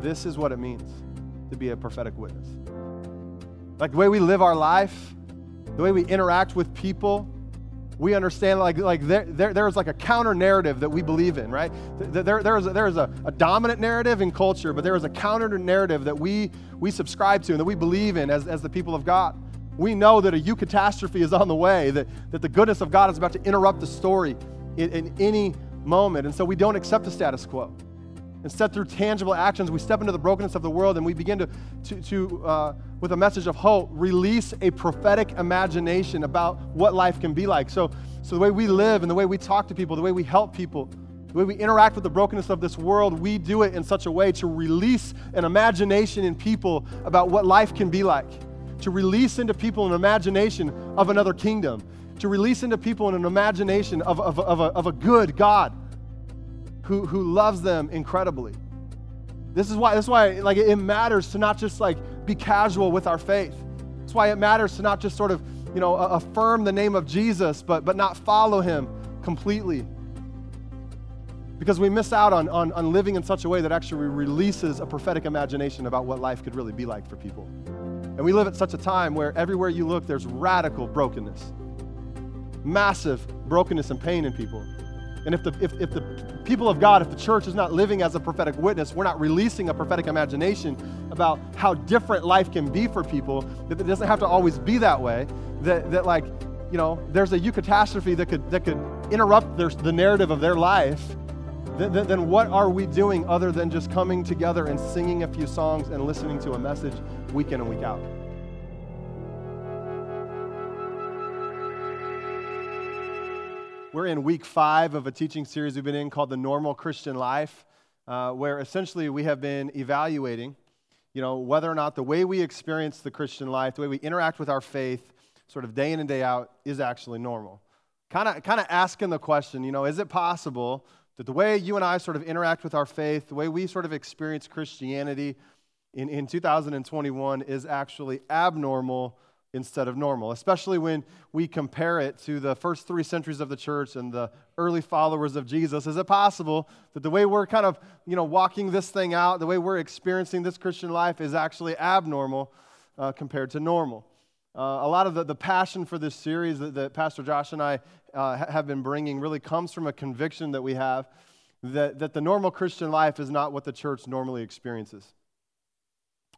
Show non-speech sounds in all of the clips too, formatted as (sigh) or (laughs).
this is what it means to be a prophetic witness. Like the way we live our life, the way we interact with people, we understand like, like there, there, there's like a counter narrative that we believe in, right? There, there is, a, there is a, a dominant narrative in culture, but there is a counter narrative that we, we subscribe to and that we believe in as, as the people of God. We know that a eucatastrophe is on the way, that, that the goodness of God is about to interrupt the story in, in any moment. And so we don't accept the status quo. Instead, through tangible actions, we step into the brokenness of the world and we begin to, to, to uh, with a message of hope, release a prophetic imagination about what life can be like. So, so the way we live and the way we talk to people, the way we help people, the way we interact with the brokenness of this world, we do it in such a way to release an imagination in people about what life can be like, to release into people an imagination of another kingdom, to release into people an imagination of, of, of, a, of a good God who, who loves them incredibly. This is why, this is why like, it matters to not just like be casual with our faith. That's why it matters to not just sort of, you know, affirm the name of Jesus, but, but not follow him completely. Because we miss out on, on, on living in such a way that actually releases a prophetic imagination about what life could really be like for people. And we live at such a time where everywhere you look, there's radical brokenness, massive brokenness and pain in people. And if the, if, if the people of God, if the church is not living as a prophetic witness, we're not releasing a prophetic imagination about how different life can be for people, that it doesn't have to always be that way, that, that like, you know, there's a eucatastrophe that could, that could interrupt their, the narrative of their life, then, then what are we doing other than just coming together and singing a few songs and listening to a message week in and week out? We're in week five of a teaching series we've been in called The Normal Christian Life, uh, where essentially we have been evaluating, you know, whether or not the way we experience the Christian life, the way we interact with our faith, sort of day in and day out, is actually normal. Kind of, kind of asking the question, you know, is it possible that the way you and I sort of interact with our faith, the way we sort of experience Christianity in, in 2021 is actually abnormal instead of normal, especially when we compare it to the first three centuries of the church and the early followers of Jesus. Is it possible that the way we're kind of, you know, walking this thing out, the way we're experiencing this Christian life is actually abnormal uh, compared to normal? Uh, a lot of the, the passion for this series that, that Pastor Josh and I uh, have been bringing really comes from a conviction that we have that, that the normal Christian life is not what the church normally experiences.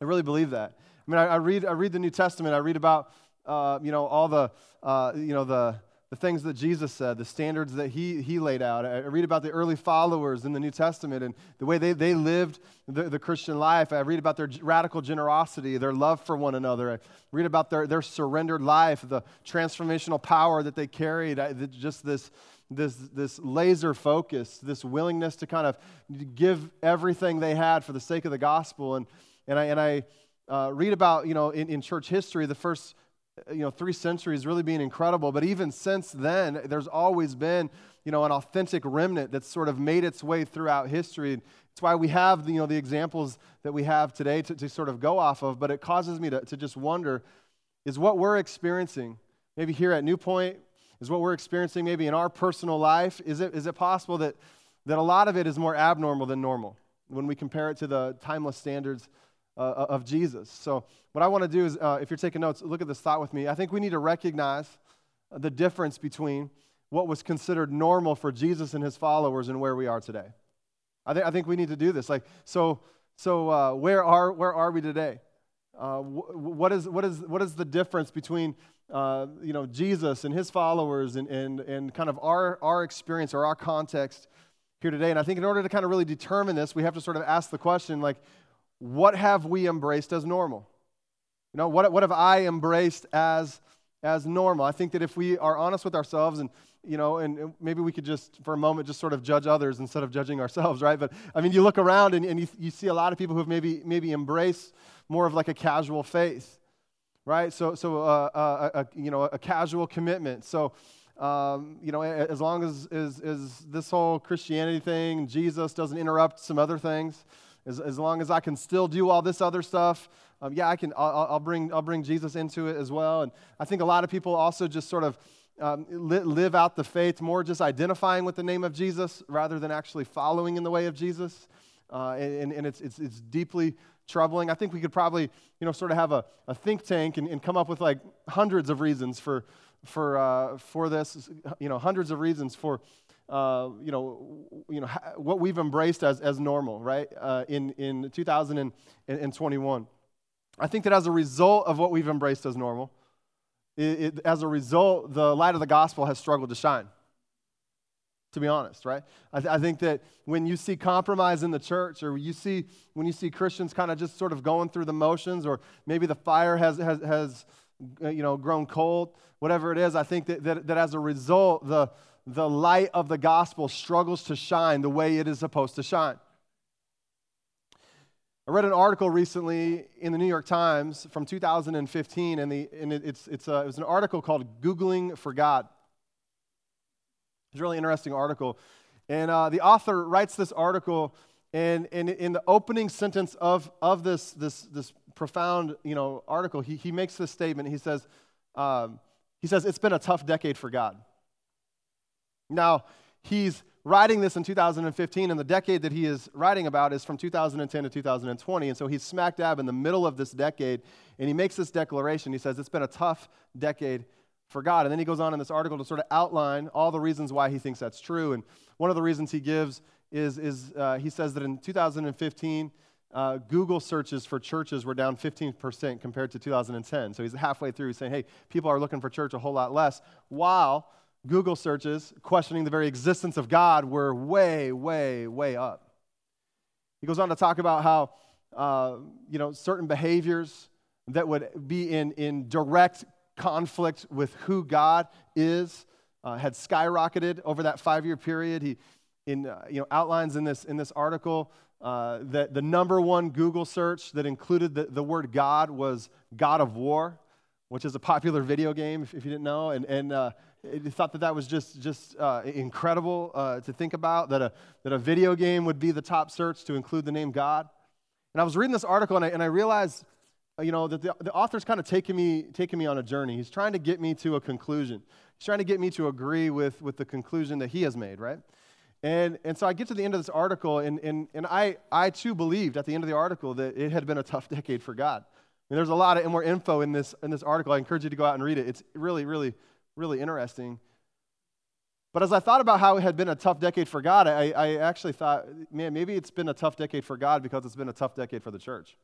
I really believe that. I mean, I, I, read, I read the New Testament. I read about, uh, you know, all the, uh, you know, the, the things that Jesus said, the standards that he, he laid out. I read about the early followers in the New Testament and the way they, they lived the, the Christian life. I read about their radical generosity, their love for one another. I read about their, their surrendered life, the transformational power that they carried, I, just this, this, this laser focus, this willingness to kind of give everything they had for the sake of the gospel. And, and I, and I uh, read about, you know, in, in church history, the first, uh, you know, three centuries really being incredible. But even since then, there's always been, you know, an authentic remnant that's sort of made its way throughout history. It's why we have, you know, the examples that we have today to, to sort of go off of. But it causes me to, to just wonder, is what we're experiencing, maybe here at New Point, is what we're experiencing maybe in our personal life, is it, is it possible that, that a lot of it is more abnormal than normal when we compare it to the timeless standards uh, of Jesus. So, what I want to do is, uh, if you're taking notes, look at this thought with me. I think we need to recognize the difference between what was considered normal for Jesus and his followers and where we are today. I, th- I think we need to do this. Like, so, so uh, where, are, where are we today? Uh, wh- what, is, what, is, what is the difference between uh, you know, Jesus and his followers and, and, and kind of our, our experience or our context here today? And I think in order to kind of really determine this, we have to sort of ask the question, like, what have we embraced as normal? You know, what, what have I embraced as, as normal? I think that if we are honest with ourselves and, you know, and maybe we could just, for a moment, just sort of judge others instead of judging ourselves, (laughs) right? But, I mean, you look around and, and you, you see a lot of people who have maybe, maybe embraced more of like a casual faith, right? So, so uh, uh, a, you know, a casual commitment. So, um, you know, as long as, as, as this whole Christianity thing, Jesus doesn't interrupt some other things, as, as long as I can still do all this other stuff, um, yeah, I can, I'll, I'll, bring, I'll bring Jesus into it as well. And I think a lot of people also just sort of um, li- live out the faith more just identifying with the name of Jesus rather than actually following in the way of Jesus. uh, and, and it's, it's, it's deeply troubling. I think we could probably, you know, sort of have a, a think tank and, and come up with like hundreds of reasons for, for, uh, for this, you know, hundreds of reasons for, uh, you know, you know, what we've embraced as, as normal, right, uh, in, in 2021. I think that as a result of what we've embraced as normal, it, it, as a result, the light of the gospel has struggled to shine to be honest, right? I, th- I, think that when you see compromise in the church, or you see when you see Christians kind of just sort of going through the motions, or maybe the fire has has, has uh, you know grown cold, whatever it is, I think that, that, that as a result, the the light of the gospel struggles to shine the way it is supposed to shine. I read an article recently in the New York Times from 2015, and, the, and it, it's, it's a, it was an article called Googling for God. It's a really interesting article. And uh, the author writes this article, and, and in the opening sentence of, of this, this, this profound you know, article, he, he makes this statement. He says, um, he says, It's been a tough decade for God. Now, he's writing this in 2015, and the decade that he is writing about is from 2010 to 2020. And so he's smack dab in the middle of this decade, and he makes this declaration. He says, It's been a tough decade for God. And then he goes on in this article to sort of outline all the reasons why he thinks that's true. And one of the reasons he gives is, is uh, he says that in 2015, uh, Google searches for churches were down 15% compared to 2010. So he's halfway through saying, hey, people are looking for church a whole lot less, while Google searches questioning the very existence of God were way, way, way up. He goes on to talk about how, uh, you know, certain behaviors that would be in, in direct conflict with who God is uh, had skyrocketed over that five year period. He in, uh, you know, outlines in this, in this article uh, that the number one Google search that included the, the word God was God of War, which is a popular video game, if, if you didn't know. And, and uh, thought that that was just, just uh, incredible uh, to think about, that a, that a video game would be the top search to include the name God. And I was reading this article and I, and I realized uh, you know, that the, the author's kind of taking me, taking me on a journey. He's trying to get me to a conclusion. He's trying to get me to agree with, with the conclusion that he has made, right? And, and so I get to the end of this article, and, and, and I, I too believed at the end of the article that it had been a tough (laughs) decade for God. I mean, there's a lot of more info in this, in this article. I encourage you to go out and read it. It's really, really, really interesting. But as I thought about how it had been a tough decade for God, I, I actually thought, man, maybe it's been a tough decade for God because it's been a tough decade for the church.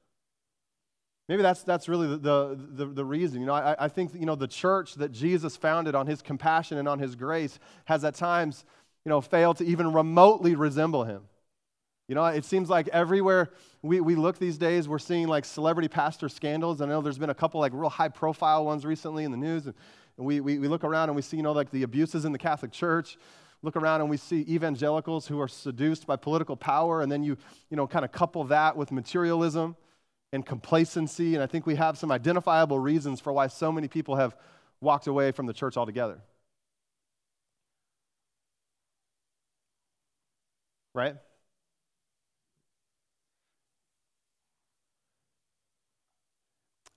Maybe that's, that's really the, the, the, reason. You know, I, I think, you know, the church that Jesus founded on his compassion and on his grace has at times, you know, failed to even remotely resemble him. You know, it seems like everywhere we, we look these days, we're seeing like celebrity pastor scandals. I know there's been a couple like real high profile ones recently in the news. And, we, we, we look around and we see, you know, like the abuses in the Catholic Church. Look around and we see evangelicals who are seduced by political power. And then you, you know, kind of couple that with materialism and complacency. And I think we have some identifiable reasons for why so many people have walked away from the church altogether. Right?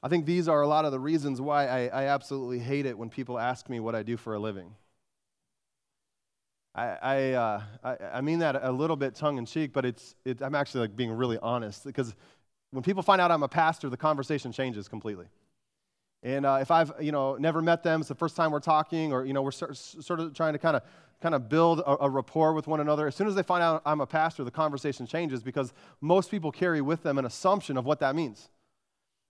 I think these are a lot of the reasons why I, I, absolutely hate it when people ask me what I do for a living. I, I, uh, I, I mean that a little bit tongue in cheek, but it's, it, I'm actually like being really honest because when people find out I'm a pastor, the conversation changes completely. And uh, if I've, you know, never met them, it's the first time we're talking, or, you know, we're sort of trying to kind of kind of build a, a, rapport with one another. As soon as they find out I'm a pastor, the conversation changes because most people carry with them an assumption of what that means.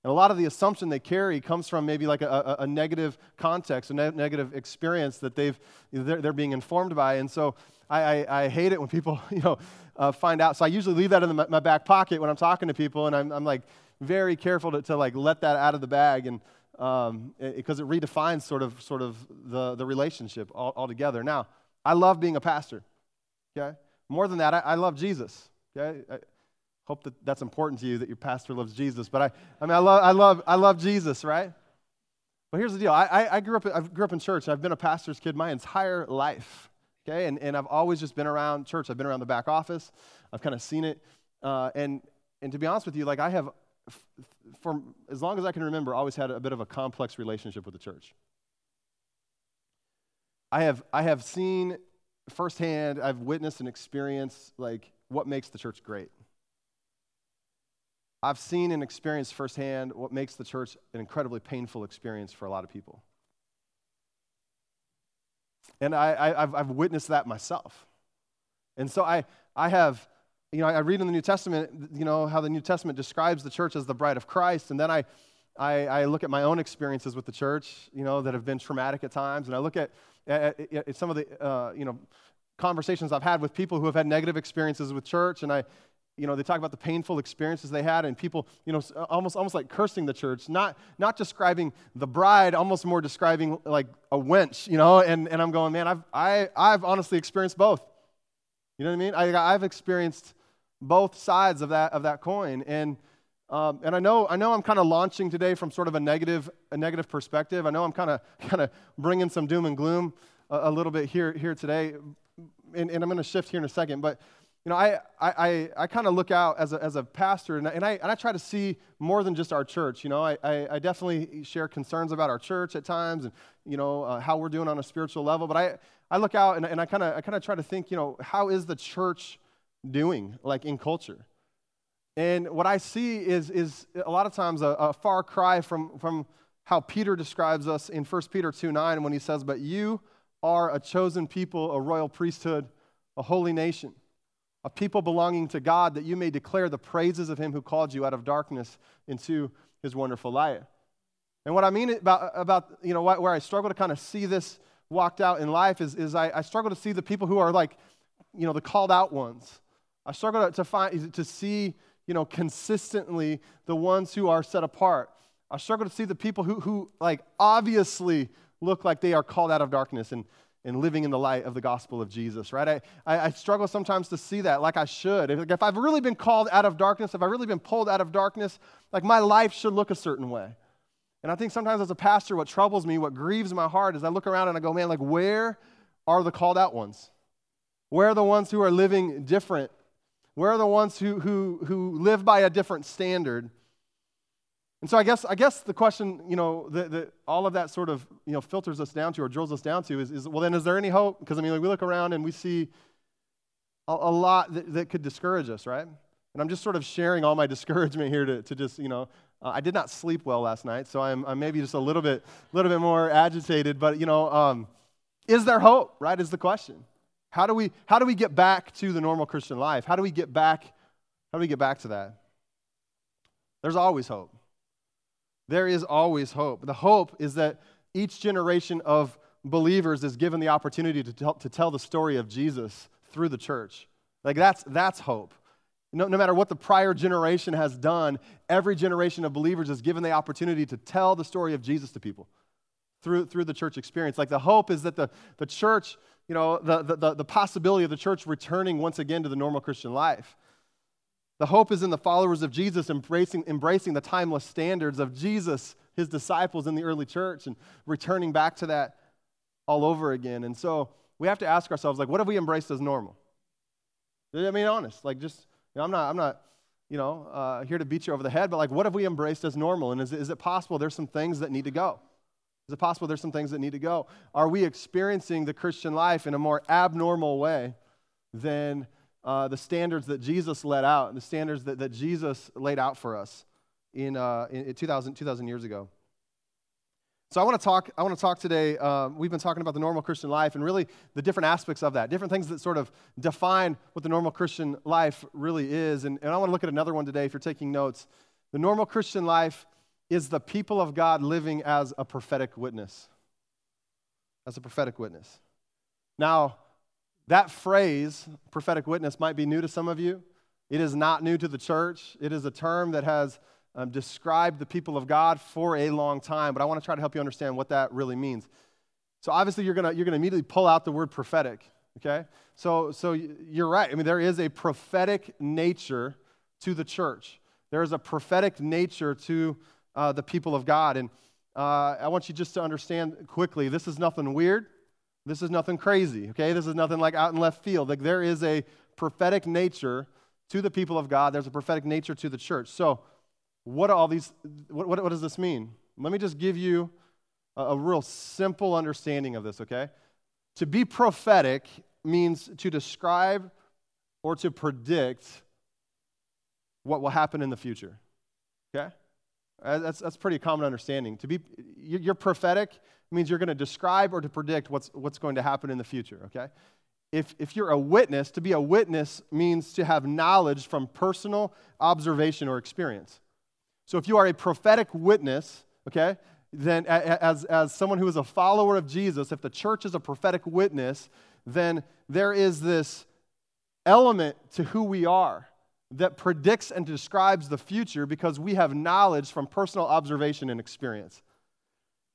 And a lot of the assumption they carry comes from maybe like a, a, a negative context, a ne- negative experience that they've, they're, they're, being informed by. And so I, I, I hate it when people, (laughs) you know, uh, find out. So I usually leave that in the, my back pocket when I'm talking to people, and I'm, I'm like very careful to, to like let that out of the bag, and because um, it, it, redefines sort of sort of the, the relationship all, altogether. Now, I love being a pastor. Okay, more than that, I, I love Jesus. Okay. I, hope that that's important to you that your pastor loves Jesus. But I, I mean, I love, I love, I love Jesus, right? But here's the deal. I, I, grew up, I grew up in church. I've been a pastor's kid my entire life okay? And, and I've always just been around church. I've been around the back office. I've kind of seen it. Uh, and, and to be honest with you, like I have, for as long as I can remember, always had a bit of a complex relationship with the church. I have, I have seen firsthand, I've witnessed and experienced like what makes the church great. I've seen and experienced firsthand what makes the church an incredibly painful experience for a lot of people. And I, have I've witnessed that myself. And so I, I have, you know, I read in the New Testament, you know, how the New Testament describes the church as the bride of Christ. And then I, I, I look at my own experiences with the church, you know, that have been traumatic at times. And I look at, at, at some of the, uh, you know, conversations I've had with people who have had negative experiences with church. And I, you know, they talk about the painful experiences they had and people, you know, almost, almost like cursing the church, not, not describing the bride, almost more describing like a wench, you know, and, and I'm going, man, I've, I, I've honestly experienced both. You know what I mean? I, I've experienced both sides of that, of that coin. And, um, and I know, I know I'm kind of launching today from sort of a negative, a negative perspective. I know I'm kind of, (laughs) kind of bringing some doom and gloom a, a little bit here, here today. And, and I'm going to shift here in a second, but you know, I, I, I kind of look out as a, as a pastor and, and, I, and I try to see more than just our church. You know, I, I, I definitely share concerns about our church at times and, you know, uh, how we're doing on a spiritual level. But I, I look out and, and I kind of I kind of try to think, you know, how is the church doing, like in culture? And what I see is, is a lot of times a, a far cry from, from how Peter describes us in 1 Peter 2 9 when he says, But you are a chosen people, a royal priesthood, a holy nation a people belonging to God, that you may declare the praises of him who called you out of darkness into his wonderful light. And what I mean about, about you know, where I struggle to kind of see this walked out in life is, is I, I struggle to see the people who are like, you know, the called out ones. I struggle to, to find, to see, you know, consistently the ones who are set apart. I struggle to see the people who, who like, obviously look like they are called out of darkness. And and living in the light of the gospel of Jesus, right? I, I, I, struggle sometimes to see that like I should. If, if I've really been called out of darkness, if I've really been pulled out of darkness, like my life should look a certain way. And I think sometimes as a pastor, what troubles me, what grieves my heart is I look around and I go, man, like where are the called out ones? Where are the ones who are living different? Where are the ones who, who, who live by a different standard? And so I guess, I guess the question, you know, that, all of that sort of, you know, filters us down to or drills us down to is, is well, then is there any hope? Because, I mean, like, we look around and we see a, a lot that, that, could discourage us, right? And I'm just sort of sharing all my (laughs) discouragement here to, to just, you know, uh, I did not sleep well last night, so I'm, I'm maybe just a little bit, little bit more agitated. But, you know, um, is there hope, right, is the question. How do, we, how do we get back to the normal Christian life? How do we get back, how do we get back to that? There's always hope. There is always hope. The hope is that each generation of believers is given the opportunity to tell, to tell the story of Jesus through the church. Like that's, that's hope. No, no matter what the prior generation has done, every generation of believers is given the opportunity to tell the story of Jesus to people through, through the church experience. Like the hope is that the, the church, you know, the, the, the possibility of the church returning once again to the normal Christian life. The hope is in the followers of Jesus embracing, embracing the timeless standards of Jesus, his disciples in the early church, and returning back to that all over again. And so we have to ask ourselves, like, what have we embraced as normal? I mean, honest, like, just, you know, I'm not, I'm not, you know, uh, here to beat you over the head, but like, what have we embraced as normal? And is, is it possible there's some things that need to go? Is it possible there's some things that need to go? Are we experiencing the Christian life in a more abnormal way than uh, the standards that Jesus let out, the standards that, that Jesus laid out for us in, uh, in 2000, 2000 years ago. So I want to talk. I want to talk today. Uh, we've been talking about the normal Christian life and really the different aspects of that, different things that sort of define what the normal Christian life really is. And, and I want to look at another one today. If you're taking notes, the normal Christian life is the people of God living as a prophetic witness. As a prophetic witness. Now, that phrase, prophetic witness, might be new to some of you. It is not new to the church. It is a term that has um, described the people of God for a long time, but I want to try to help you understand what that really means. So, obviously, you're going you're gonna immediately pull out the word prophetic, okay? So, so you're right. I mean, there is a prophetic nature to the church, there is a prophetic nature to uh, the people of God. And uh, I want you just to understand quickly this is nothing weird. This is nothing crazy, okay? This is nothing like out in left field. Like there is a prophetic nature to the people of God, there's a prophetic nature to the church. So, what all these, what, what, what does this mean? Let me just give you a, a real simple understanding of this, okay? To be prophetic means to describe or to predict what will happen in the future. Okay? That's, that's pretty common understanding. To be, you're prophetic means you're going to describe or to predict what's, what's going to happen in the future, okay? If, if you're a witness, to be a witness means to have knowledge from personal observation or experience. So if you are a prophetic witness, okay, then as, as someone who is a follower of Jesus, if the church is a prophetic witness, then there is this element to who we are that predicts and describes the future because we have knowledge from personal observation and experience.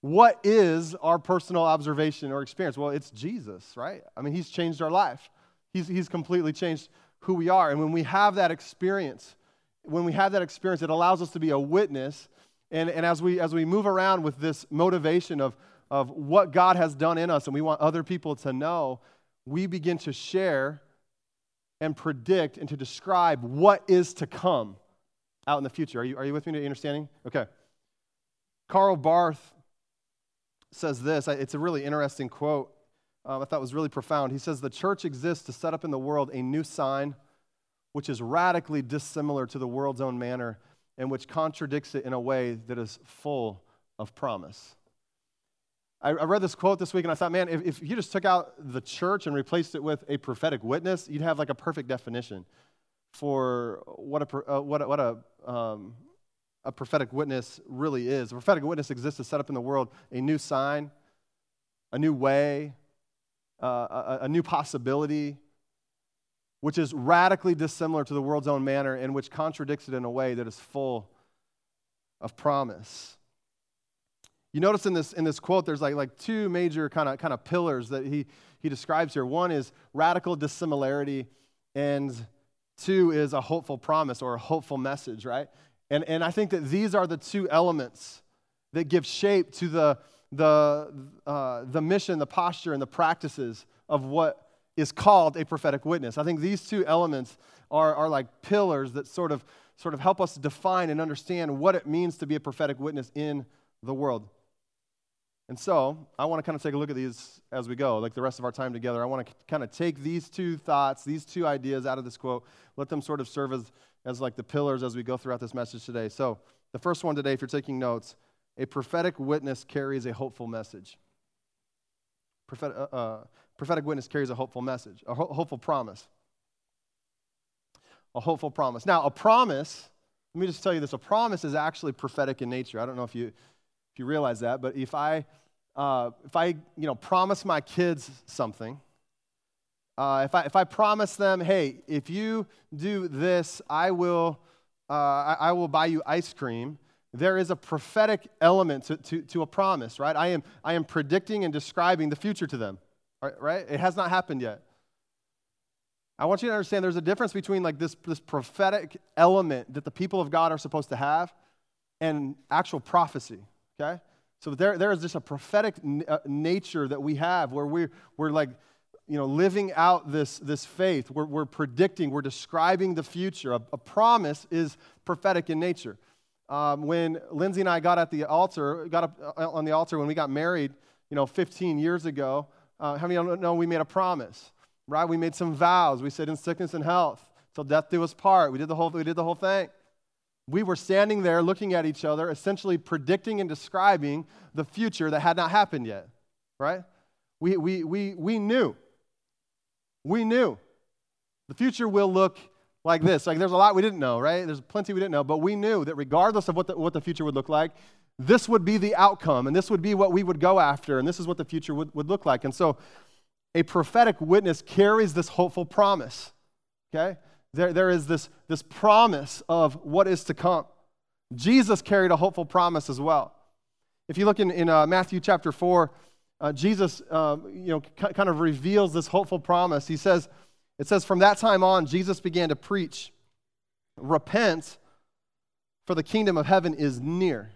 What is our personal observation or experience? Well, it's Jesus, right? I mean, He's changed our life, He's, he's completely changed who we are. And when we have that experience, when we have that experience, it allows us to be a witness. And, and as, we, as we move around with this motivation of, of what God has done in us and we want other people to know, we begin to share and predict and to describe what is to come out in the future. Are you, are you with me? Are understanding? Okay. Karl Barth says this. It's a really interesting quote. Um, I thought was really profound. He says, The church exists to set up in the world a new sign which is radically dissimilar to the world's own manner and which contradicts it in a way that is full of promise. I, I read this quote this week and I thought, man, if, if you just took out the church and replaced it with a prophetic witness, you'd have like a perfect definition for what a, uh, what a, what a, um, a prophetic witness really is. A prophetic witness exists to set up in the world a new sign, a new way, uh, a, a new possibility, which is radically dissimilar to the world's own manner and which contradicts it in a way that is full of promise. You notice in this, in this quote, there's like, like two major kind of kind of pillars that he, he describes here. One is radical dissimilarity, and two is a hopeful promise or a hopeful message, right? And, and I think that these are the two elements that give shape to the, the, uh, the mission, the posture, and the practices of what is called a prophetic witness. I think these two elements are, are like pillars that sort of, sort of help us define and understand what it means to be a prophetic witness in the world. And so I want to kind of take a look at these as we go, like the rest of our time together. I want to kind of take these two thoughts, these two ideas out of this quote, let them sort of serve as, as like the pillars as we go throughout this message today. So the first one today, if you're taking notes, a prophetic witness carries a hopeful message. Prophetic, uh, uh, prophetic witness carries a hopeful message, a ho- hopeful promise. A hopeful promise. Now, a promise, let me just tell you this a promise is actually prophetic in nature. I don't know if you if you realize that. But if I, uh, if I, you know, promise my kids something, uh, if I if I promise them, hey, if you do this, I will, uh, I, I, will buy you ice cream. There is a prophetic element to, to, to a promise, right? I am I am predicting and describing the future to them, right? It has not happened yet. I want you to understand there's a difference between like this, this prophetic element that the people of God are supposed to have and actual prophecy okay? So there, there is just a prophetic n- uh, nature that we have where we're, we're like, you know, living out this, this faith. We're, we're predicting, we're describing the future. A, a promise is prophetic in nature. Um, when Lindsay and I got at the altar, got up uh, on the altar when we got married, you know, 15 years ago, uh, how many of you know we made a promise, right? We made some vows. We said in sickness and health, till death do us part. We did the whole, we did the whole thing we were standing there looking at each other, essentially predicting and describing the future that had not happened yet, right? We, we, we, we knew. We knew. The future will look like this. Like there's a lot we didn't know, right? There's plenty we didn't know, but we knew that regardless of what the, what the future would look like, this would be the outcome, and this would be what we would go after, and this is what the future would, would look like. And so a prophetic witness carries this hopeful promise, okay? there, there is this, this promise of what is to come. Jesus carried a hopeful promise as well. If you look in, in uh, Matthew chapter 4, uh, Jesus uh, you know, kind of reveals this hopeful promise. He says, it says, from that time on, Jesus began to preach, repent, for the kingdom of heaven is near.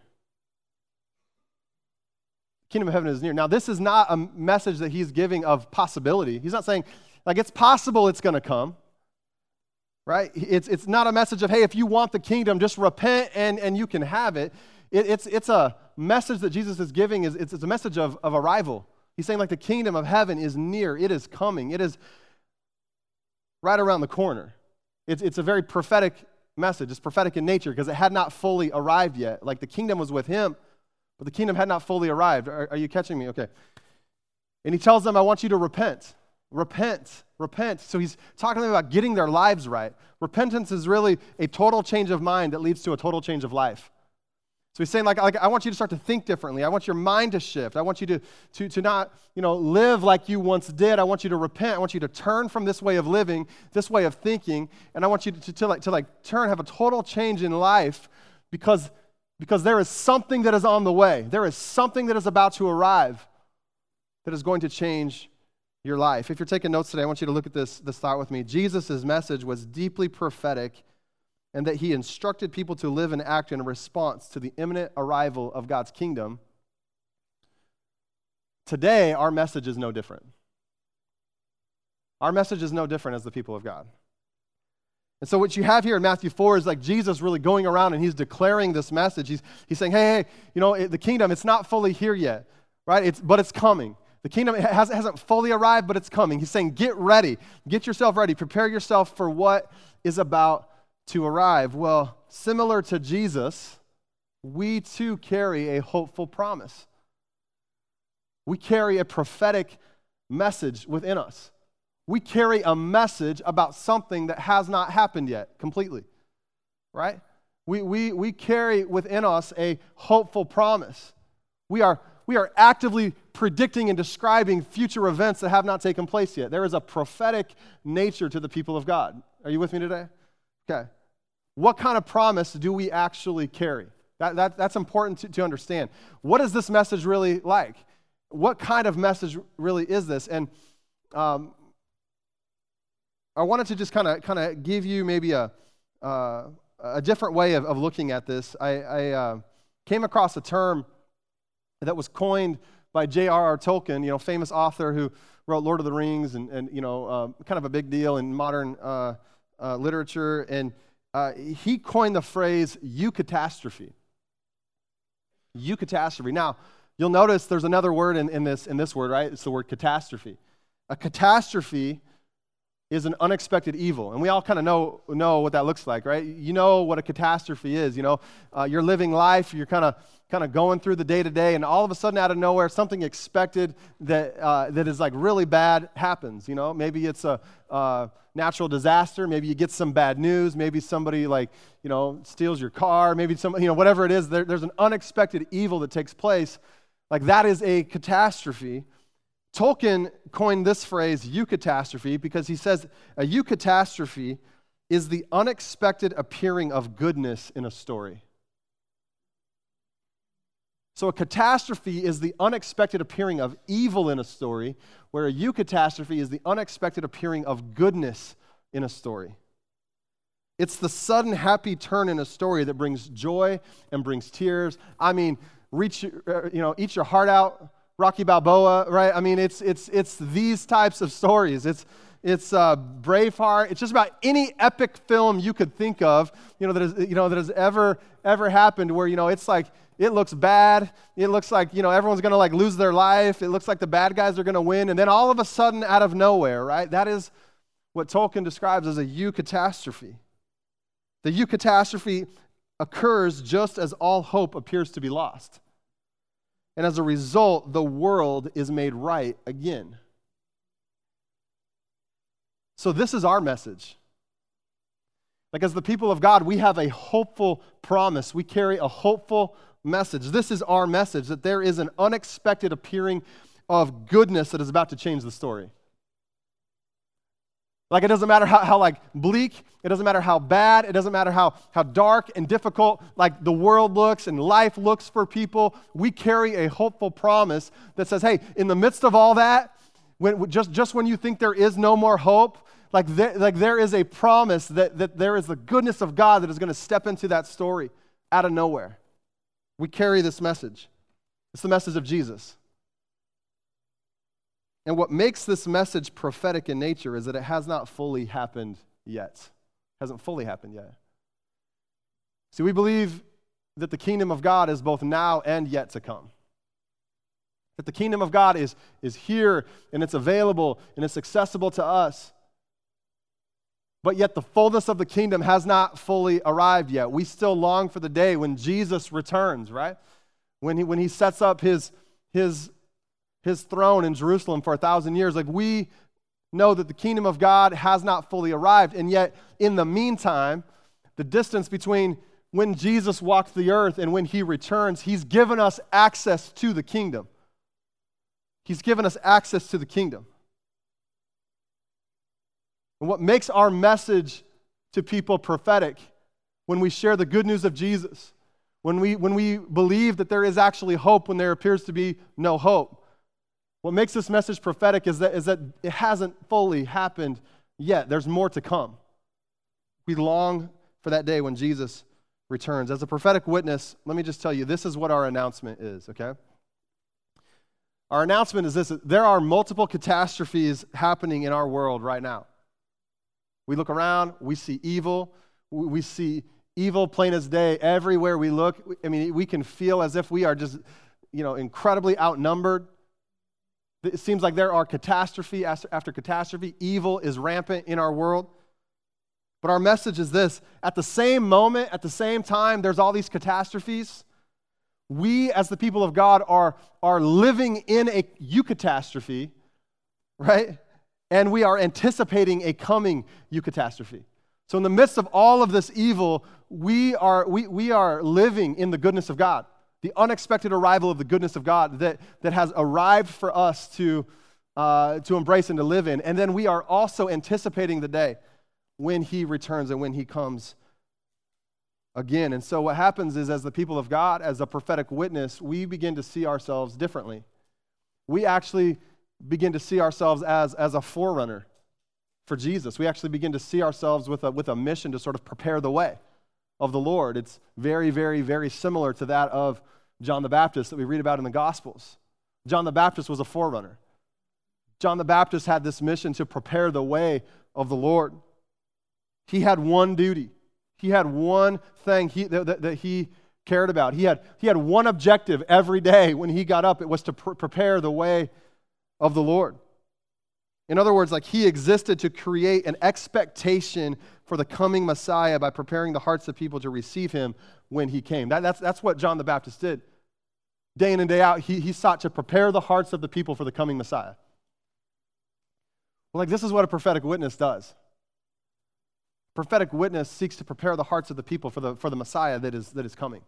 Kingdom of heaven is near. Now, this is not a message that he's giving of possibility. He's not saying, like, it's possible it's going to come right? It's, it's not a message of, hey, if you want the kingdom, just repent and, and you can have it. It it's, it's a message that Jesus is giving, is, it's, it's a message of, of arrival. He's saying, like, the kingdom of heaven is near, it is coming, it is right around the corner. It's, it's a very prophetic message. It's prophetic in nature because it had not fully arrived yet. Like the kingdom was with him, but the kingdom had not fully arrived. Are, are you catching me? Okay. And he tells them, I want you to repent. Repent. Repent. So he's talking to them about getting their lives right. Repentance is really a total change of mind that leads to a total change of life. So he's saying, like, like, I want you to start to think differently. I want your mind to shift. I want you to, to, to not, you know, live like you once did. I want you to repent. I want you to turn from this way of living, this way of thinking, and I want you to, to, to like, to like turn, have a total change in life because, because there is something that is on the way. There is something that is about to arrive that is going to change your life. If you're taking notes today, I want you to look at this, this thought with me. Jesus' message was deeply prophetic and that he instructed people to live and act in response to the imminent arrival of God's kingdom. Today, our message is no different. Our message is no different as the people of God. And so, what you have here in Matthew 4 is like Jesus really going around and he's declaring this message. He's, he's saying, hey, hey, you know, it, the kingdom, it's not fully here yet, right? It's, but it's coming. The kingdom has, hasn't fully arrived, but it's coming. He's saying, get ready. Get yourself ready. Prepare yourself for what is about to arrive. Well, similar to Jesus, we too carry a hopeful promise. We carry a prophetic message within us. We carry a message about something that has not happened yet completely, right? We, we, we carry within us a hopeful promise. We are, we are actively predicting and describing future events that have not taken place yet. There is a prophetic nature to the people of God. Are you with me today? Okay what kind of promise do we actually carry? That, that, that's important to, to understand. What is this message really like? What kind of message really is this? And um, I wanted to just kind of kind of give you maybe a, uh, a different way of, of looking at this. I, I uh, came across a term that was coined by J.R.R. Tolkien, you know, famous author who wrote Lord of the Rings and, and you know, uh, kind of a big deal in modern uh, uh, literature. And uh, he coined the phrase eucatastrophe. Eucatastrophe. Now, you'll notice there's another word in, in, this, in this word, right? It's the word catastrophe. A catastrophe is an unexpected evil. And we all kind of know, know what that looks like, right? You know what a catastrophe is. You know, uh, you're living life, you're kind of kind of going through the day to day, and all of a sudden, out of nowhere, something expected that, uh, that is like really bad happens. You know, maybe it's a uh, natural disaster, maybe you get some bad news, maybe somebody like, you know, steals your car, maybe some, you know, whatever it is, there, there's an unexpected evil that takes place. Like that is a catastrophe. Tolkien coined this phrase, eucatastrophe, because he says a eucatastrophe is the unexpected appearing of goodness in a story. So, a catastrophe is the unexpected appearing of evil in a story, where a eucatastrophe is the unexpected appearing of goodness in a story. It's the sudden happy turn in a story that brings joy and brings tears. I mean, reach, uh, you know, eat your heart out, Rocky Balboa, right? I mean, it's, it's, it's these types of stories. It's, it's uh, Braveheart. It's just about any epic film you could think of, you know, that, is, you know, that has ever, ever happened where, you know, it's like, it looks bad. It looks like, you know, everyone's going to like lose their life. It looks like the bad guys are going to win. And then all of a sudden, out of nowhere, right? That is what Tolkien describes as a eucatastrophe. The eucatastrophe occurs just as all hope appears to be lost. And as a result, the world is made right again. So, this is our message. Like, as the people of God, we have a hopeful promise. We carry a hopeful message. This is our message that there is an unexpected appearing of goodness that is about to change the story. Like it doesn't matter how, how like bleak, it doesn't matter how bad, it doesn't matter how, how dark and difficult like the world looks and life looks for people. We carry a hopeful promise that says, hey, in the midst of all that, when, just, just when you think there is no more hope, like there, like there is a promise that, that there is the goodness of God that is going to step into that story out of nowhere. We carry this message. It's the message of Jesus. And what makes this message prophetic in nature is that it has not fully happened yet. It hasn't fully happened yet. See, we believe that the kingdom of God is both now and yet to come. That the kingdom of God is, is here and it's available and it's accessible to us. but yet the fullness of the kingdom has not fully arrived yet. We still long for the day when Jesus returns, right? When he, when he sets up his, his, his throne in Jerusalem for a thousand years. Like we know that the kingdom of God has not fully arrived. And yet, in the meantime, the distance between when Jesus walked the earth and when he returns, he's given us access to the kingdom. He's given us access to the kingdom. And what makes our message to people prophetic when we share the good news of Jesus, when we, when we believe that there is actually hope when there appears to be no hope. What makes this message prophetic is that, is that it hasn't fully happened yet. There's more to come. We long for that day when Jesus returns. As a prophetic witness, let me just tell you this is what our announcement is, okay? Our announcement is this there are multiple catastrophes happening in our world right now. We look around, we see evil, we see evil plain as day everywhere we look. I mean, we can feel as if we are just, you know, incredibly outnumbered. It seems like there are catastrophe after catastrophe. Evil is rampant in our world. But our message is this at the same moment, at the same time, there's all these catastrophes. We, as the people of God, are, are living in a eucatastrophe, right? and we are anticipating a coming eucatastrophe. So, in the midst of all of this evil, we are, we, we are living in the goodness of God, the unexpected arrival of the goodness of God that, that has arrived for us to, uh, to embrace and to live in. And then we are also anticipating the day when He returns and when He comes again. And so, what happens is, as the people of God, as a prophetic witness, we begin to see ourselves differently. We actually begin to see ourselves as, as a forerunner for Jesus. We actually begin to see ourselves with a, with a mission to sort of prepare the way of the Lord. It's very, very, very similar to that of John the Baptist that we read about in the Gospels. John the Baptist was a forerunner. John the Baptist had this mission to prepare the way of the Lord. He had one duty, he had one thing he, that, that he cared about. He had, he had one objective every day when he got up it was to pr- prepare the way of the Lord. In other words, like he existed to create an expectation for the coming Messiah by preparing the hearts of people to receive him when he came. That, that's, that's what John the Baptist did. Day in and day out, he, he sought to prepare the hearts of the people for the coming Messiah. Well, like this is what a prophetic witness does. Prophetic witness seeks to prepare the hearts of the people for the, for the Messiah that is, that is coming,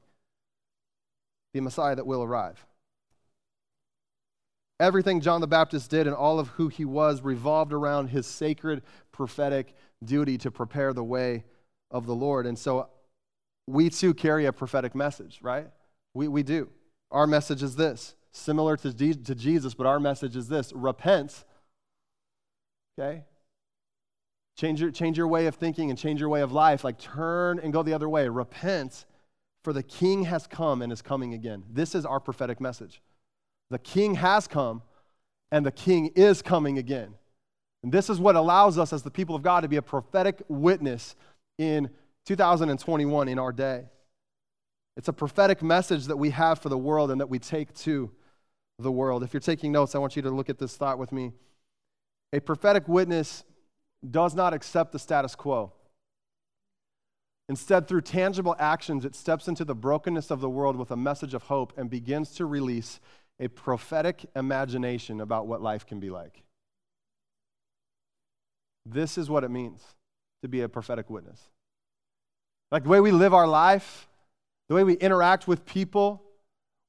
the Messiah that will arrive. Everything John the Baptist did and all of who he was revolved around his sacred prophetic duty to prepare the way of the Lord. And so we too carry a prophetic message, right? We, we do. Our message is this similar to, to Jesus, but our message is this repent, okay? Change your, change your way of thinking and change your way of life. Like turn and go the other way. Repent, for the king has come and is coming again. This is our prophetic message. The king has come, and the king is coming again. And this is what allows us as the people of God to be a prophetic witness in 2021 in our day. It's a prophetic message that we have for the world and that we take to the world. If you're taking notes, I want you to look at this thought with me. A prophetic witness does not accept the status quo. Instead, through tangible actions, it steps into the brokenness of the world with a message of hope and begins to release a prophetic imagination about what life can be like. This is what it means to be a prophetic witness. Like the way we live our life, the way we interact with people,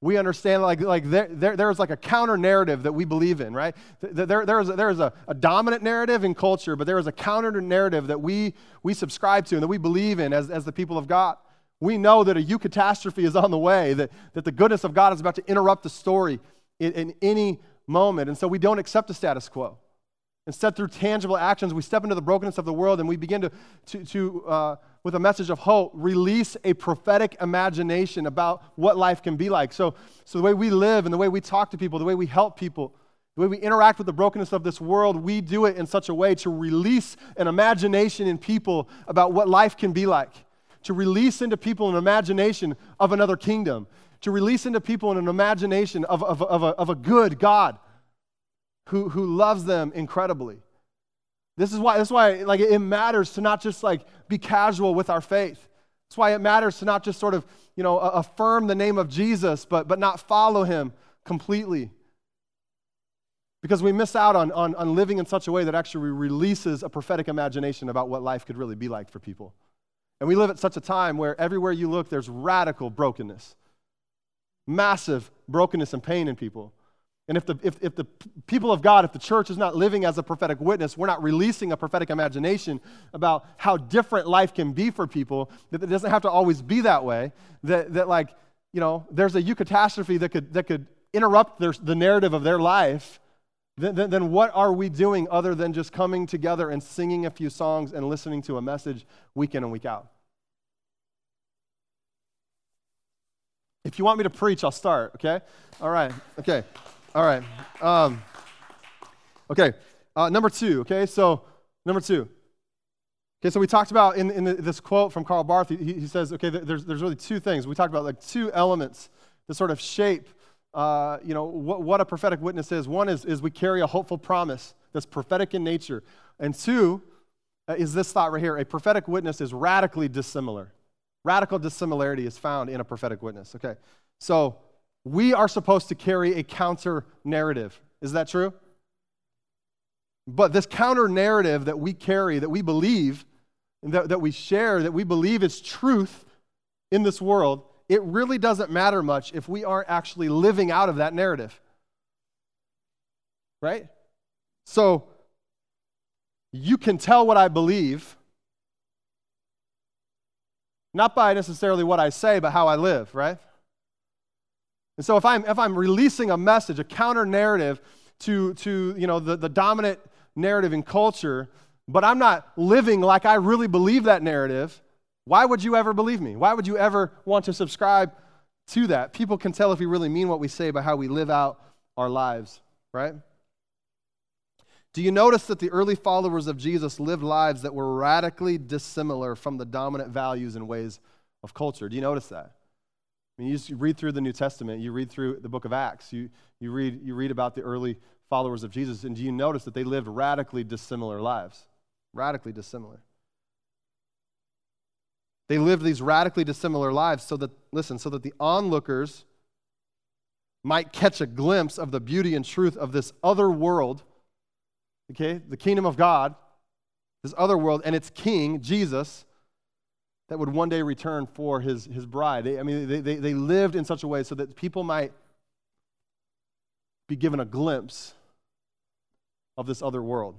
we understand like, like there, there, there's like a counter narrative that we believe in, right? There, there's a, there's a, a dominant narrative in culture, but there is a counter narrative that we, we subscribe to and that we believe in as, as the people of God. We know that a eucatastrophe is on the way, that, that the goodness of God is about to interrupt the story in, in any moment. And so we don't accept the status quo. Instead, through tangible actions, we step into the brokenness of the world and we begin to, to, to uh, with a message of hope, release a prophetic imagination about what life can be like. So, so the way we live and the way we talk to people, the way we help people, the way we interact with the brokenness of this world, we do it in such a way to release an imagination in people about what life can be like. To release into people an imagination of another kingdom, to release into people an imagination of, of, of, a, of a good God who, who loves them incredibly. This is why, this is why like, it matters to not just like be casual with our faith. That's why it matters to not just sort of, you know, affirm the name of Jesus, but, but not follow him completely. Because we miss out on, on, on living in such a way that actually releases a prophetic imagination about what life could really be like for people. And we live at such a time where everywhere you look, there's radical brokenness, massive brokenness and pain in people. And if the, if, if the people of God, if the church is not living as a prophetic witness, we're not releasing a prophetic imagination about how different life can be for people, that it doesn't have to always be that way, that, that like, you know, there's a eucatastrophe that could, that could interrupt their, the narrative of their life, then, then, then what are we doing other than just coming together and singing a few songs and listening to a message week in and week out? If you want me to preach, I'll start, okay? All right, okay. All right. Um, okay. Uh, number two. Okay. So number two. Okay. So we talked about in, in the, this quote from Karl Barth. He, he says, okay, there's there's really two things. We talked about like two elements that sort of shape, uh, you know, what, what a prophetic witness is. One is is we carry a hopeful promise that's prophetic in nature, and two uh, is this thought right here: a prophetic witness is radically dissimilar. Radical dissimilarity is found in a prophetic witness. Okay. So we are supposed to carry a counter narrative. Is that true? But this counter narrative that we carry, that we believe, that, that we share, that we believe is truth in this world, it really doesn't matter much if we aren't actually living out of that narrative. Right? So, you can tell what I believe, not by necessarily what I say, but how I live, right? And so if I'm, if I'm releasing a message, a counter narrative to, to you know, the, the dominant narrative in culture, but I'm not living like I really believe that narrative, why would you ever believe me? Why would you ever want to subscribe to that? People can tell if we really mean what we say by how we live out our lives, right? Do you notice that the early followers of Jesus lived lives that were radically dissimilar from the dominant values and ways of culture? Do you notice that? I mean, you just read through the New Testament, you read through the book of Acts, you, you, read, you read about the early followers of Jesus, and do you notice that they lived radically dissimilar lives? Radically dissimilar. They lived these radically dissimilar lives so that, listen, so that the onlookers might catch a glimpse of the beauty and truth of this other world, okay, the kingdom of God, this other world, and its king, Jesus, that would one day return for his, his bride. They, I mean, they, they, they lived in such a way so that people might be given a glimpse of this other world.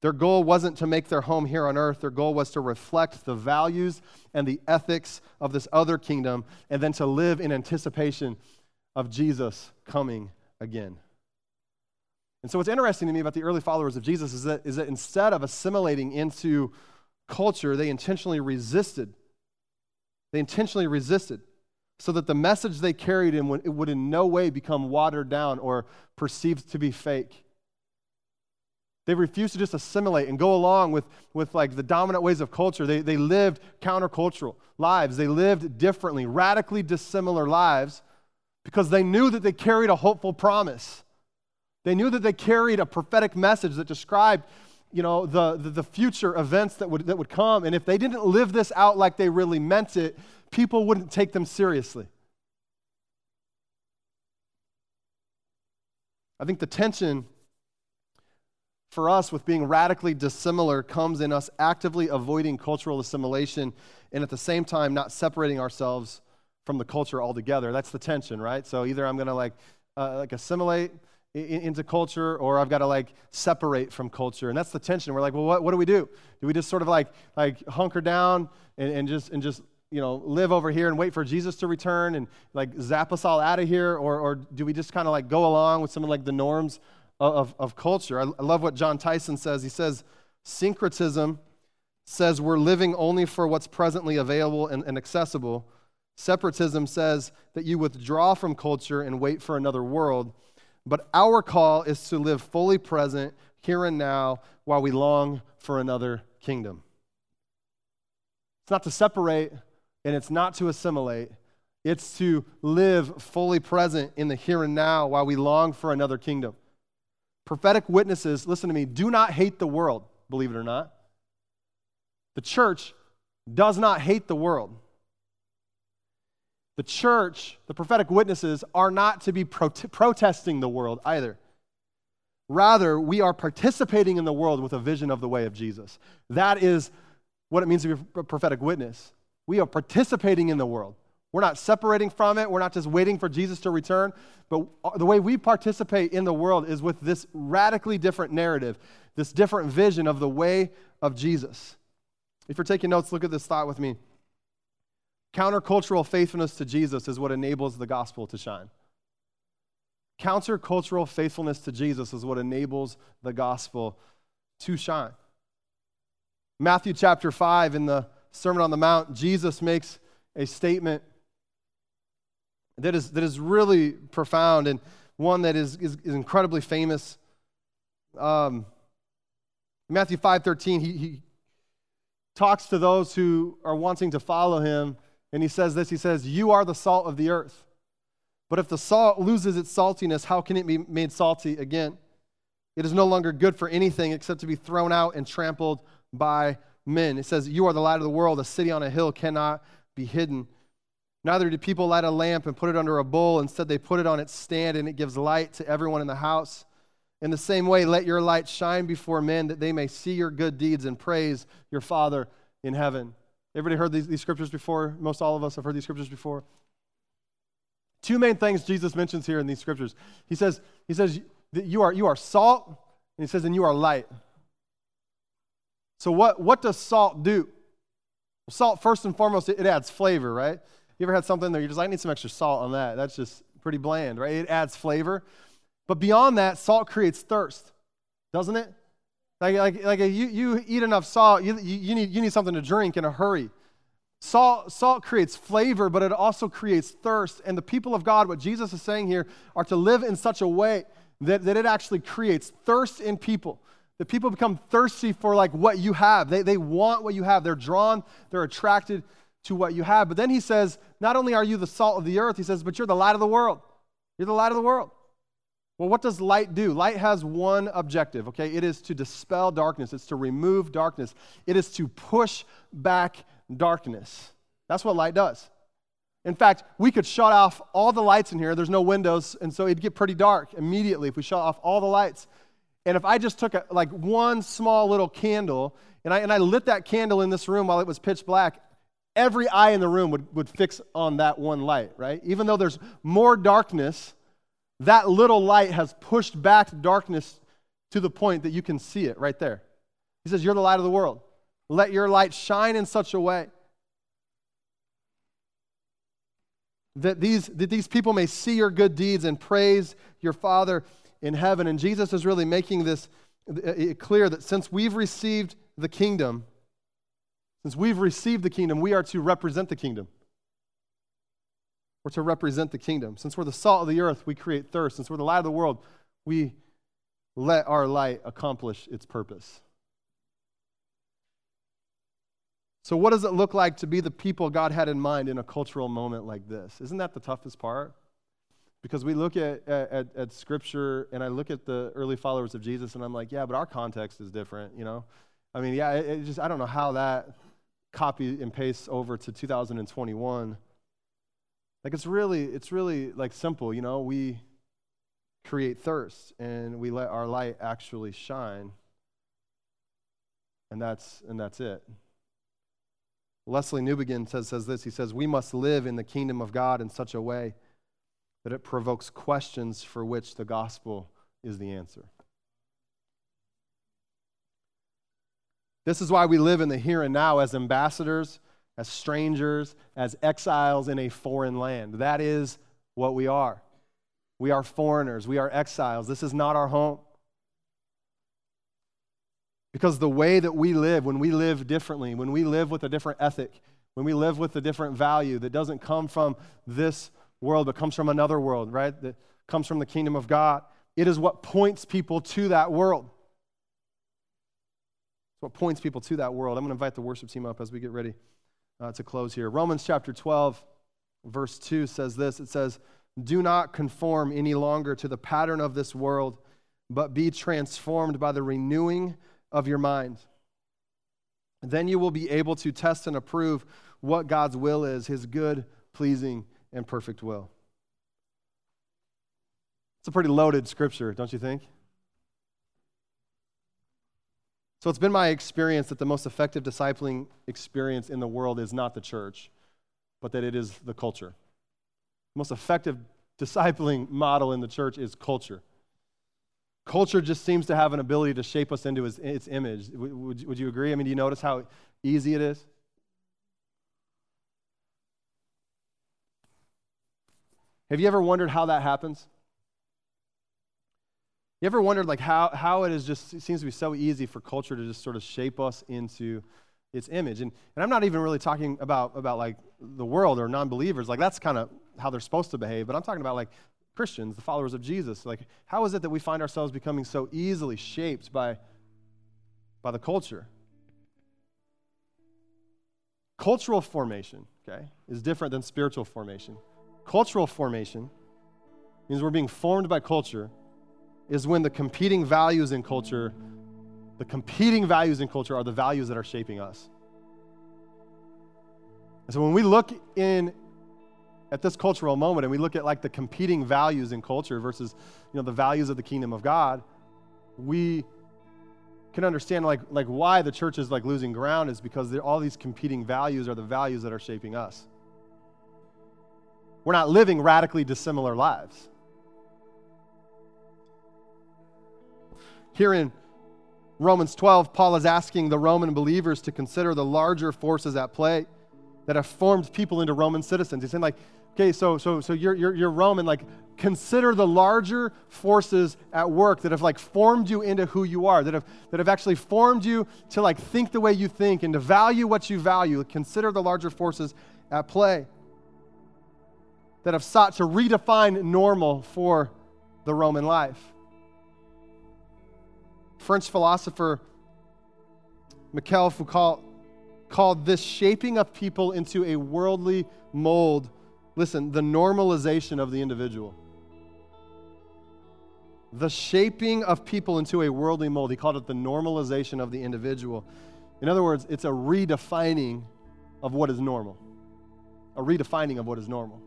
Their goal wasn't to make their home here on earth. Their goal was to reflect the values and the ethics of this other kingdom and then to live in anticipation of Jesus coming again. And so, what's interesting to me about the early followers of Jesus is that, is that instead of assimilating into culture, they intentionally resisted. They intentionally resisted so that the message they carried in would, would in no way become watered down or perceived to be fake. They refused to just assimilate and go along with, with like the dominant ways of culture. They, they lived countercultural lives. They lived differently, radically dissimilar lives because they knew that they carried a hopeful promise. They knew that they carried a prophetic message that described you know, the, the, the, future events that would, that would come. And if they didn't live this out like they really meant it, people wouldn't take them seriously. I think the tension for us with being radically dissimilar comes in us actively avoiding cultural assimilation and at the same time not separating ourselves from the culture altogether. That's the tension, right? So either I'm going to like, uh, like assimilate into culture or I've got to like separate from culture. And that's the tension. We're like, well, what, what do we do? Do we just sort of like, like hunker down and, and just, and just, you know, live over here and wait for Jesus to return and like zap us all out of here? Or, or do we just kind of like go along with some of like the norms of, of, culture? I, I love what Jon Tyson says. He says, syncretism says we're living only for what's presently available and, and accessible. Separatism says that you withdraw from culture and wait for another world. But our call is to live fully present here and now while we long for another kingdom. It's not to separate and it's not to assimilate. It's to live fully present in the here and now while we long for another kingdom. Prophetic witnesses, listen to me, do not hate the world, believe it or not. The church does not hate the world. The church, the prophetic witnesses, are not to be protesting the world either. Rather, we are participating in the world with a vision of the way of Jesus. That is what it means to be a prophetic witness. We are participating in the world. We're not separating from it. We're not just waiting for Jesus to return. But uh, the way we participate in the world is with this radically different narrative, this different vision of the way of Jesus. If you're taking notes, look at this thought with me. Countercultural faithfulness to Jesus is what enables the gospel to shine. Countercultural faithfulness to Jesus is what enables the gospel to shine. Matthew chapter 5, in the Sermon on the Mount, Jesus makes a statement that is, that is really profound and one that is, is, is incredibly famous. Um, Matthew 5.13, he, he talks to those who are wanting to follow him, and he says this, he says, you are the salt of the earth. But if the salt loses its saltiness, how can it be made salty again? It is no longer good for anything except to be thrown out and trampled by men. It says, You are the light of the world. A city on a hill cannot be hidden. Neither do people light a lamp and put it under a bowl. Instead, they put it on its stand, and it gives light to everyone in the house. In the same way, let your light shine before men that they may see your good deeds and praise your Father in heaven. Everybody heard these, these scriptures before? Most all of us have heard these scriptures before. Two main things Jesus mentions here in these scriptures. He says, he says you are, you are salt, and he says, and you are light. So, what, what does salt do? Well, salt, first and foremost, it, it adds flavor, right? You ever had something there, you're just like, I need some extra salt on that. That's just pretty bland, right? It adds flavor. But beyond that, salt creates thirst, doesn't it? Like, like, like you, you eat enough salt, you, you, need, you need something to drink in a hurry. Salt, salt creates flavor, but it also creates thirst. And the people of God, what Jesus is saying here, are to live in such a way that, that it actually creates thirst in people. That people become thirsty for like what you have. They, they want what you have. They're drawn, they're attracted to what you have. But then he says, not only are you the salt of the earth, he says, but you're the light of the world. You're the light of the world. Well, what does light do? Light has one objective, okay? It is to dispel darkness, it's to remove darkness, it is to push back darkness. That's what light does. In fact, we could shut off all the lights in here. There's no windows, and so it'd get pretty dark immediately if we shut off all the lights. And if I just took a, like one small little candle and I, and I lit that candle in this room while it was pitch black, every eye in the room would, would fix on that one light, right? Even though there's more darkness, that little light has pushed back darkness to the point that you can see it right there. He says, You're the light of the world. Let your light shine in such a way that these, that these people may see your good deeds and praise your Father in heaven. And Jesus is really making this uh, clear that since we've received the kingdom, since we've received the kingdom, we are to represent the kingdom. We're to represent the kingdom. Since we're the salt of the earth, we create thirst. Since we're the light of the world, we let our light accomplish its purpose. So, what does it look like to be the people God had in mind in a cultural moment like this? Isn't that the toughest part? Because we look at, at, at, Scripture and I look at the early followers of Jesus and I'm like, yeah, but our context is different, you know? I mean, yeah, it, it just, I don't know how that copy and paste over to 2021. Like it's really, it's really like simple, you know, we create thirst and we let our light actually shine. And that's and that's it. Lesslie Newbigin says, says this. He says, We must live in the kingdom of God in such a way that it provokes questions for which the gospel is the answer. This is why we live in the here and now as ambassadors, as strangers, as exiles in a foreign land. That is what we are. We are foreigners, we are exiles. This is not our home. Because the way that we live, when we live differently, when we live with a different ethic, when we live with a different value that doesn't come from this world, but comes from another world, right? That comes from the kingdom of God, it is what points people to that world. It's what points people to that world. I'm going to invite the worship team up as we get ready uh, to close here. Romans chapter 12, verse 2 says this it says, Do not conform any longer to the pattern of this world but be transformed by the renewing of your mind. Then you will be able to test and approve what God's will is, his good, pleasing, and perfect will. It's a pretty loaded scripture, don't you think? So it's been my experience that the most effective discipling experience in the world is not the church, but that it is the culture. The most effective discipling (laughs) model in the church is culture. Culture just seems to have an ability to shape us into its, its image. Would, would, would you agree? I mean, do you notice how easy it is? Have you ever wondered how that happens? You ever wondered like how, how it is just it seems to be so easy for culture to just sort of shape us into its image? And, and I'm not even really talking about, about like the world or non-believers. Like that's kind of how they're supposed to behave. But I'm talking about like Christians, the followers of Jesus. Like how is it that we find ourselves becoming so easily shaped by, by the culture? Cultural formation, okay, is different than spiritual formation. Cultural formation means we're being formed by culture is when the competing values in culture, the competing values in culture are the values that are shaping us. And so when we look in at this cultural moment and we look at like the competing values in culture versus you know the values of the kingdom of God, we can understand like like why the church is like losing ground is because all these competing values are the values that are shaping us. We're not living radically dissimilar lives. Here in Romans 12, Paul is asking the Roman believers to consider the larger forces at play that have formed people into Roman citizens. He's saying, like, okay, so so so you're you're, you're Roman, like consider the larger forces at work that have like formed you into who you are, that have that have actually formed you to like think the way you think and to value what you value. Consider the larger forces at play that have sought to redefine normal for the Roman life. French philosopher Michel Foucault called this shaping of people into a worldly mold, listen, the normalization of the individual. The shaping of people into a worldly mold. He called it the normalization of the individual. In other words, it's a redefining of what is normal. A redefining of what is normal.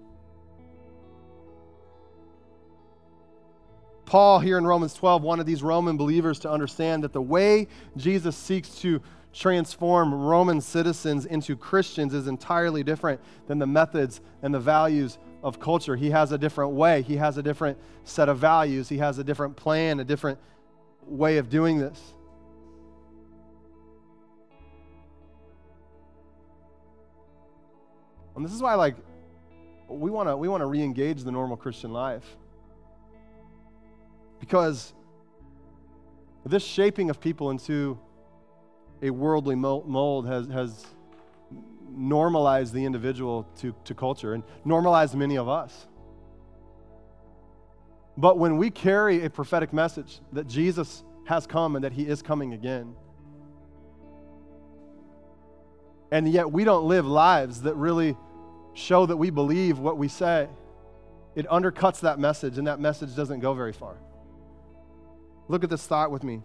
Paul, here in Romans 12, wanted these Roman believers to understand that the way Jesus seeks to transform Roman citizens into Christians is entirely different than the methods and the values of culture. He has a different way, he has a different set of values, he has a different plan, a different way of doing this. And this is why, like, we want to we want to re-engage the normal Christian life. Because this shaping of people into a worldly mold has, has normalized the individual to, to culture and normalized many of us. But when we carry a prophetic message that Jesus has come and that he is coming again, and yet we don't live lives that really show that we believe what we say, it undercuts that message, and that message doesn't go very far. Look at this thought with me.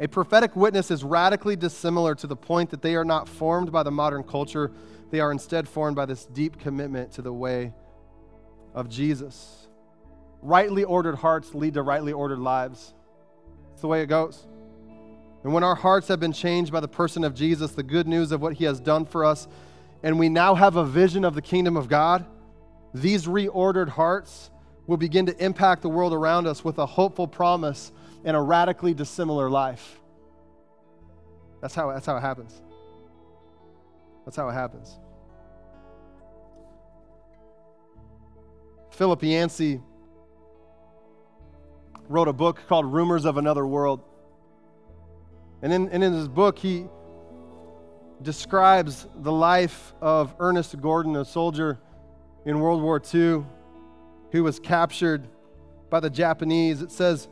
A prophetic witness is radically dissimilar to the point that they are not formed by the modern culture. They are instead formed by this deep commitment to the way of Jesus. Rightly ordered hearts lead to rightly ordered lives. It's the way it goes. And when our hearts have been changed by the person of Jesus, the good news of what he has done for us, and we now have a vision of the kingdom of God, these reordered hearts will begin to impact the world around us with a hopeful promise and a radically dissimilar life. That's how, that's how it happens. That's how it happens. Philip Yancey wrote a book called Rumors of Another World. And in, and in his book, he describes the life of Ernest Gordon, a soldier in World War II who was captured by the Japanese. It says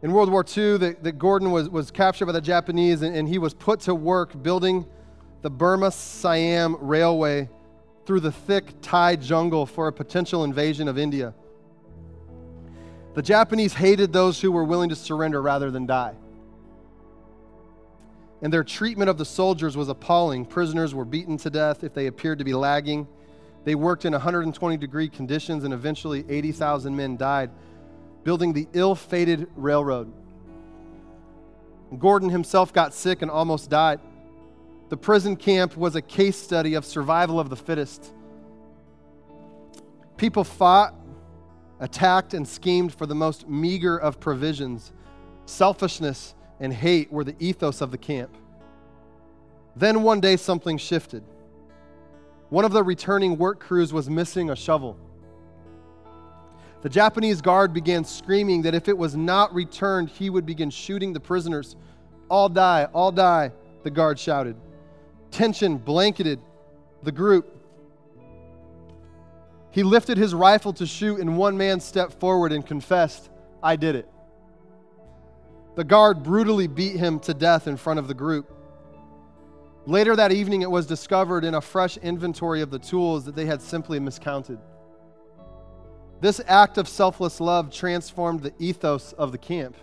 in World War II that, that Gordon was, was captured by the Japanese and, and he was put to work building the Burma Siam Railway through the thick Thai jungle for a potential invasion of India. The Japanese hated those who were willing to surrender rather than die. And their treatment of the soldiers was appalling. Prisoners were beaten to death if they appeared to be lagging. They worked in 120 degree conditions, and eventually 80,000 men died building the ill fated railroad. Gordon himself got sick and almost died. The prison camp was a case study of survival of the fittest. People fought, attacked, and schemed for the most meager of provisions. Selfishness and hate were the ethos of the camp. Then one day something shifted. One of the returning work crews was missing a shovel. The Japanese guard began screaming that if it was not returned, he would begin shooting the prisoners. All die, all die, the guard shouted. Tension blanketed the group. He lifted his rifle to shoot, and one man stepped forward and confessed, I did it. The guard brutally beat him to death in front of the group. Later that evening, it was discovered in a fresh inventory of the tools that they had simply miscounted. This act of selfless love transformed the ethos of the camp.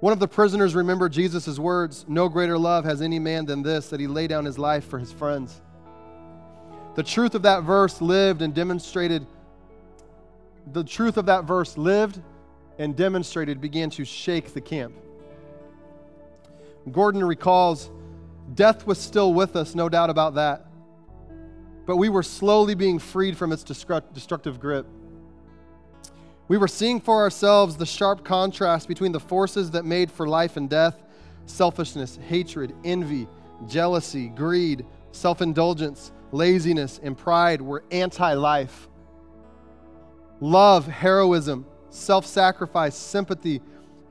One of the prisoners remembered Jesus' words No greater love has any man than this, that he lay down his life for his friends. The truth of that verse lived and demonstrated, the truth of that verse lived and demonstrated began to shake the camp. Gordon recalls, Death was still with us, no doubt about that but we were slowly being freed from its destructive grip. We were seeing for ourselves the sharp contrast between the forces that made for life and death selfishness, hatred, envy, jealousy, greed, self indulgence, laziness, and pride were anti life. Love, heroism, self sacrifice, sympathy,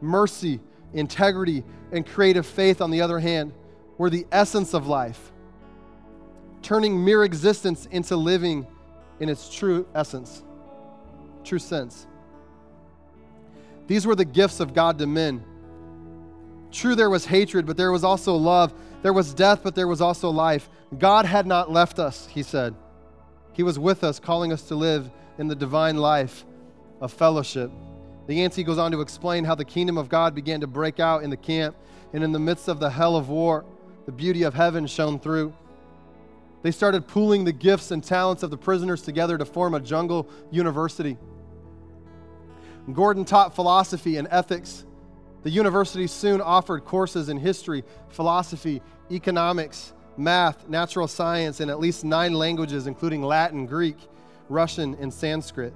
mercy, integrity, and creative faith, on the other hand, were the essence of life turning mere existence into living in its true essence, true sense. These were the gifts of God to men. True, there was hatred, but there was also love. There was death, but there was also life. God had not left us, he said. He was with us, calling us to live in the divine life of fellowship. The Yancey goes on to explain how the kingdom of God began to break out in the camp, and in the midst of the hell of war, the beauty of heaven shone through. They started pooling the gifts and talents of the prisoners together to form a jungle university. Gordon taught philosophy and ethics. The university soon offered courses in history, philosophy, economics, math, natural science, and at least nine languages, including Latin, Greek, Russian, and Sanskrit.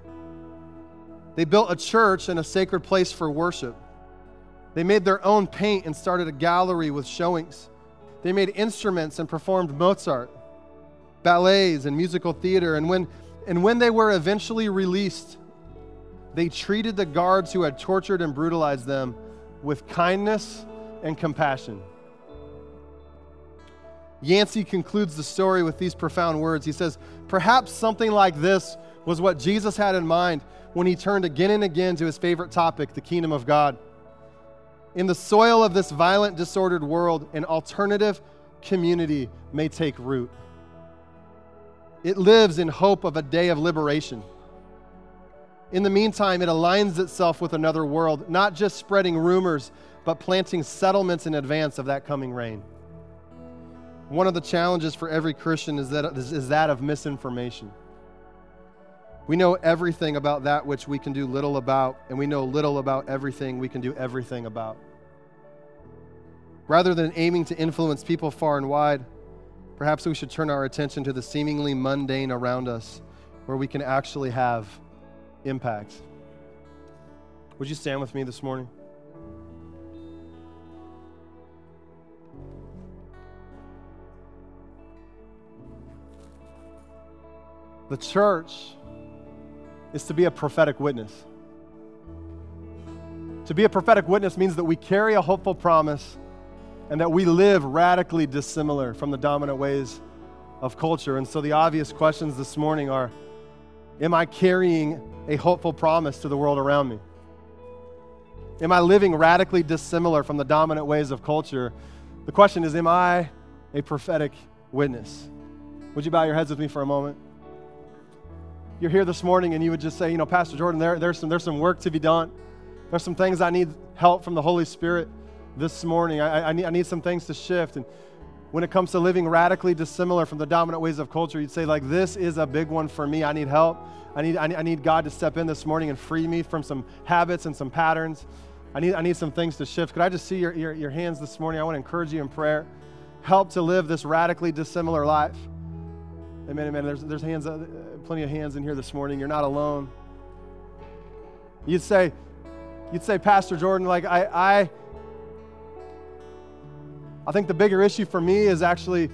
They built a church and a sacred place for worship. They made their own paint and started a gallery with showings. They made instruments and performed Mozart ballets and musical theater. And when, and when they were eventually released, they treated the guards who had tortured and brutalized them with kindness and compassion. Yancey concludes the story with these profound words. He says, Perhaps something like this was what Jesus had in mind when he turned again and again to his favorite topic, the kingdom of God. In the soil of this violent, disordered world, an alternative community may take root. It lives in hope of a day of liberation. In the meantime, it aligns itself with another world, not just spreading rumors, but planting settlements in advance of that coming reign. One of the challenges for every Christian is that, is that of misinformation. We know everything about that which we can do little about, and we know little about everything we can do everything about. Rather than aiming to influence people far and wide, Perhaps we should turn our attention to the seemingly mundane around us where we can actually have impact. Would you stand with me this morning? The church is to be a prophetic witness. To be a prophetic witness means that we carry a hopeful promise and that we live radically dissimilar from the dominant ways of culture. And so the obvious questions this morning are Am I carrying a hopeful promise to the world around me? Am I living radically dissimilar from the dominant ways of culture? The question is Am I a prophetic witness? Would you bow your heads with me for a moment? You're here this morning and you would just say, you know, Pastor Jordan, there, there's, some, there's some work to be done. There's some things I need help from the Holy Spirit this morning. I, I, need, I need some things to shift. And when it comes to living radically dissimilar from the dominant ways of culture, you'd say, like, this is a big one for me. I need help. I need, I need God to step in this morning and free me from some habits and some patterns. I need, I need some things to shift. Could I just see your, your, your hands this morning? I want to encourage you in prayer. Help to live this radically dissimilar life. Amen, amen. There's, there's hands, uh, plenty of hands in here this morning. You're not alone. You'd say, you'd say, Pastor Jordan, like I, I, I think the bigger issue for me is actually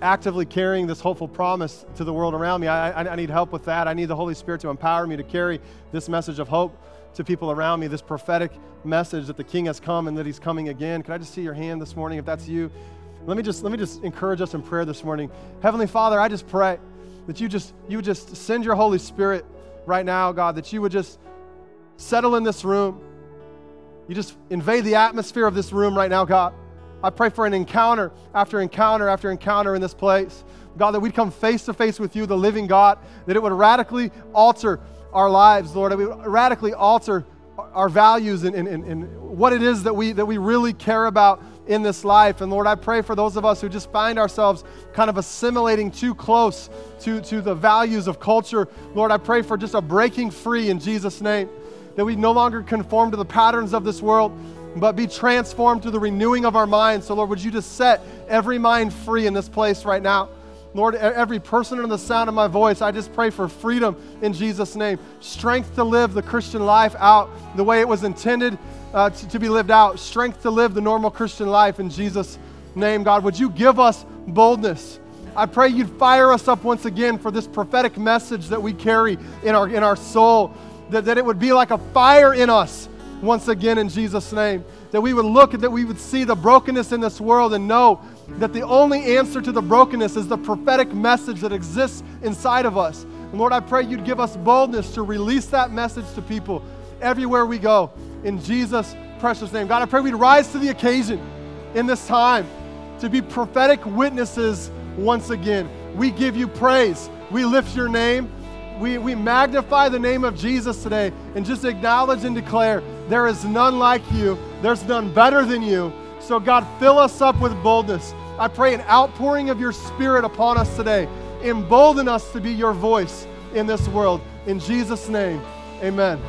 actively carrying this hopeful promise to the world around me. I, I, I, need help with that. I need the Holy Spirit to empower me to carry this message of hope to people around me, this prophetic message that the King has come and that He's coming again. Can I just see your hand this morning if that's you? Let me just let me just encourage us in prayer this morning. Heavenly Father, I just pray that you just you would just send your Holy Spirit right now, God, that you would just settle in this room. You just invade the atmosphere of this room right now, God. I pray for an encounter after encounter after encounter in this place. God, that we'd come face to face with you, the living God, that it would radically alter our lives, Lord, that we would radically alter our values and, and, and, what it is that we, that we really care about in this life. And Lord, I pray for those of us who just find ourselves kind of assimilating too close to, to the values of culture. Lord, I pray for just a breaking free in Jesus' name, that we no longer conform to the patterns of this world, but be transformed through the renewing of our minds. So, Lord, would you just set every mind free in this place right now? Lord, every person under the sound of my voice, I just pray for freedom in Jesus' name. Strength to live the Christian life out the way it was intended uh, to, to be lived out. Strength to live the normal Christian life in Jesus' name. God, would you give us boldness? I pray you'd fire us up once again for this prophetic message that we carry in our, in our soul, that, that it would be like a fire in us once again in Jesus' name. That we would look and that we would see the brokenness in this world and know that the only answer to the brokenness is the prophetic message that exists inside of us. And Lord, I pray you'd give us boldness to release that message to people everywhere we go. In Jesus' precious name. God, I pray we'd rise to the occasion in this time to be prophetic witnesses once again. We give you praise. We lift your name we, we magnify the name of Jesus today and just acknowledge and declare there is none like you, there's none better than you. So, God, fill us up with boldness. I pray an outpouring of your spirit upon us today. Embolden us to be your voice in this world. In Jesus' name, amen.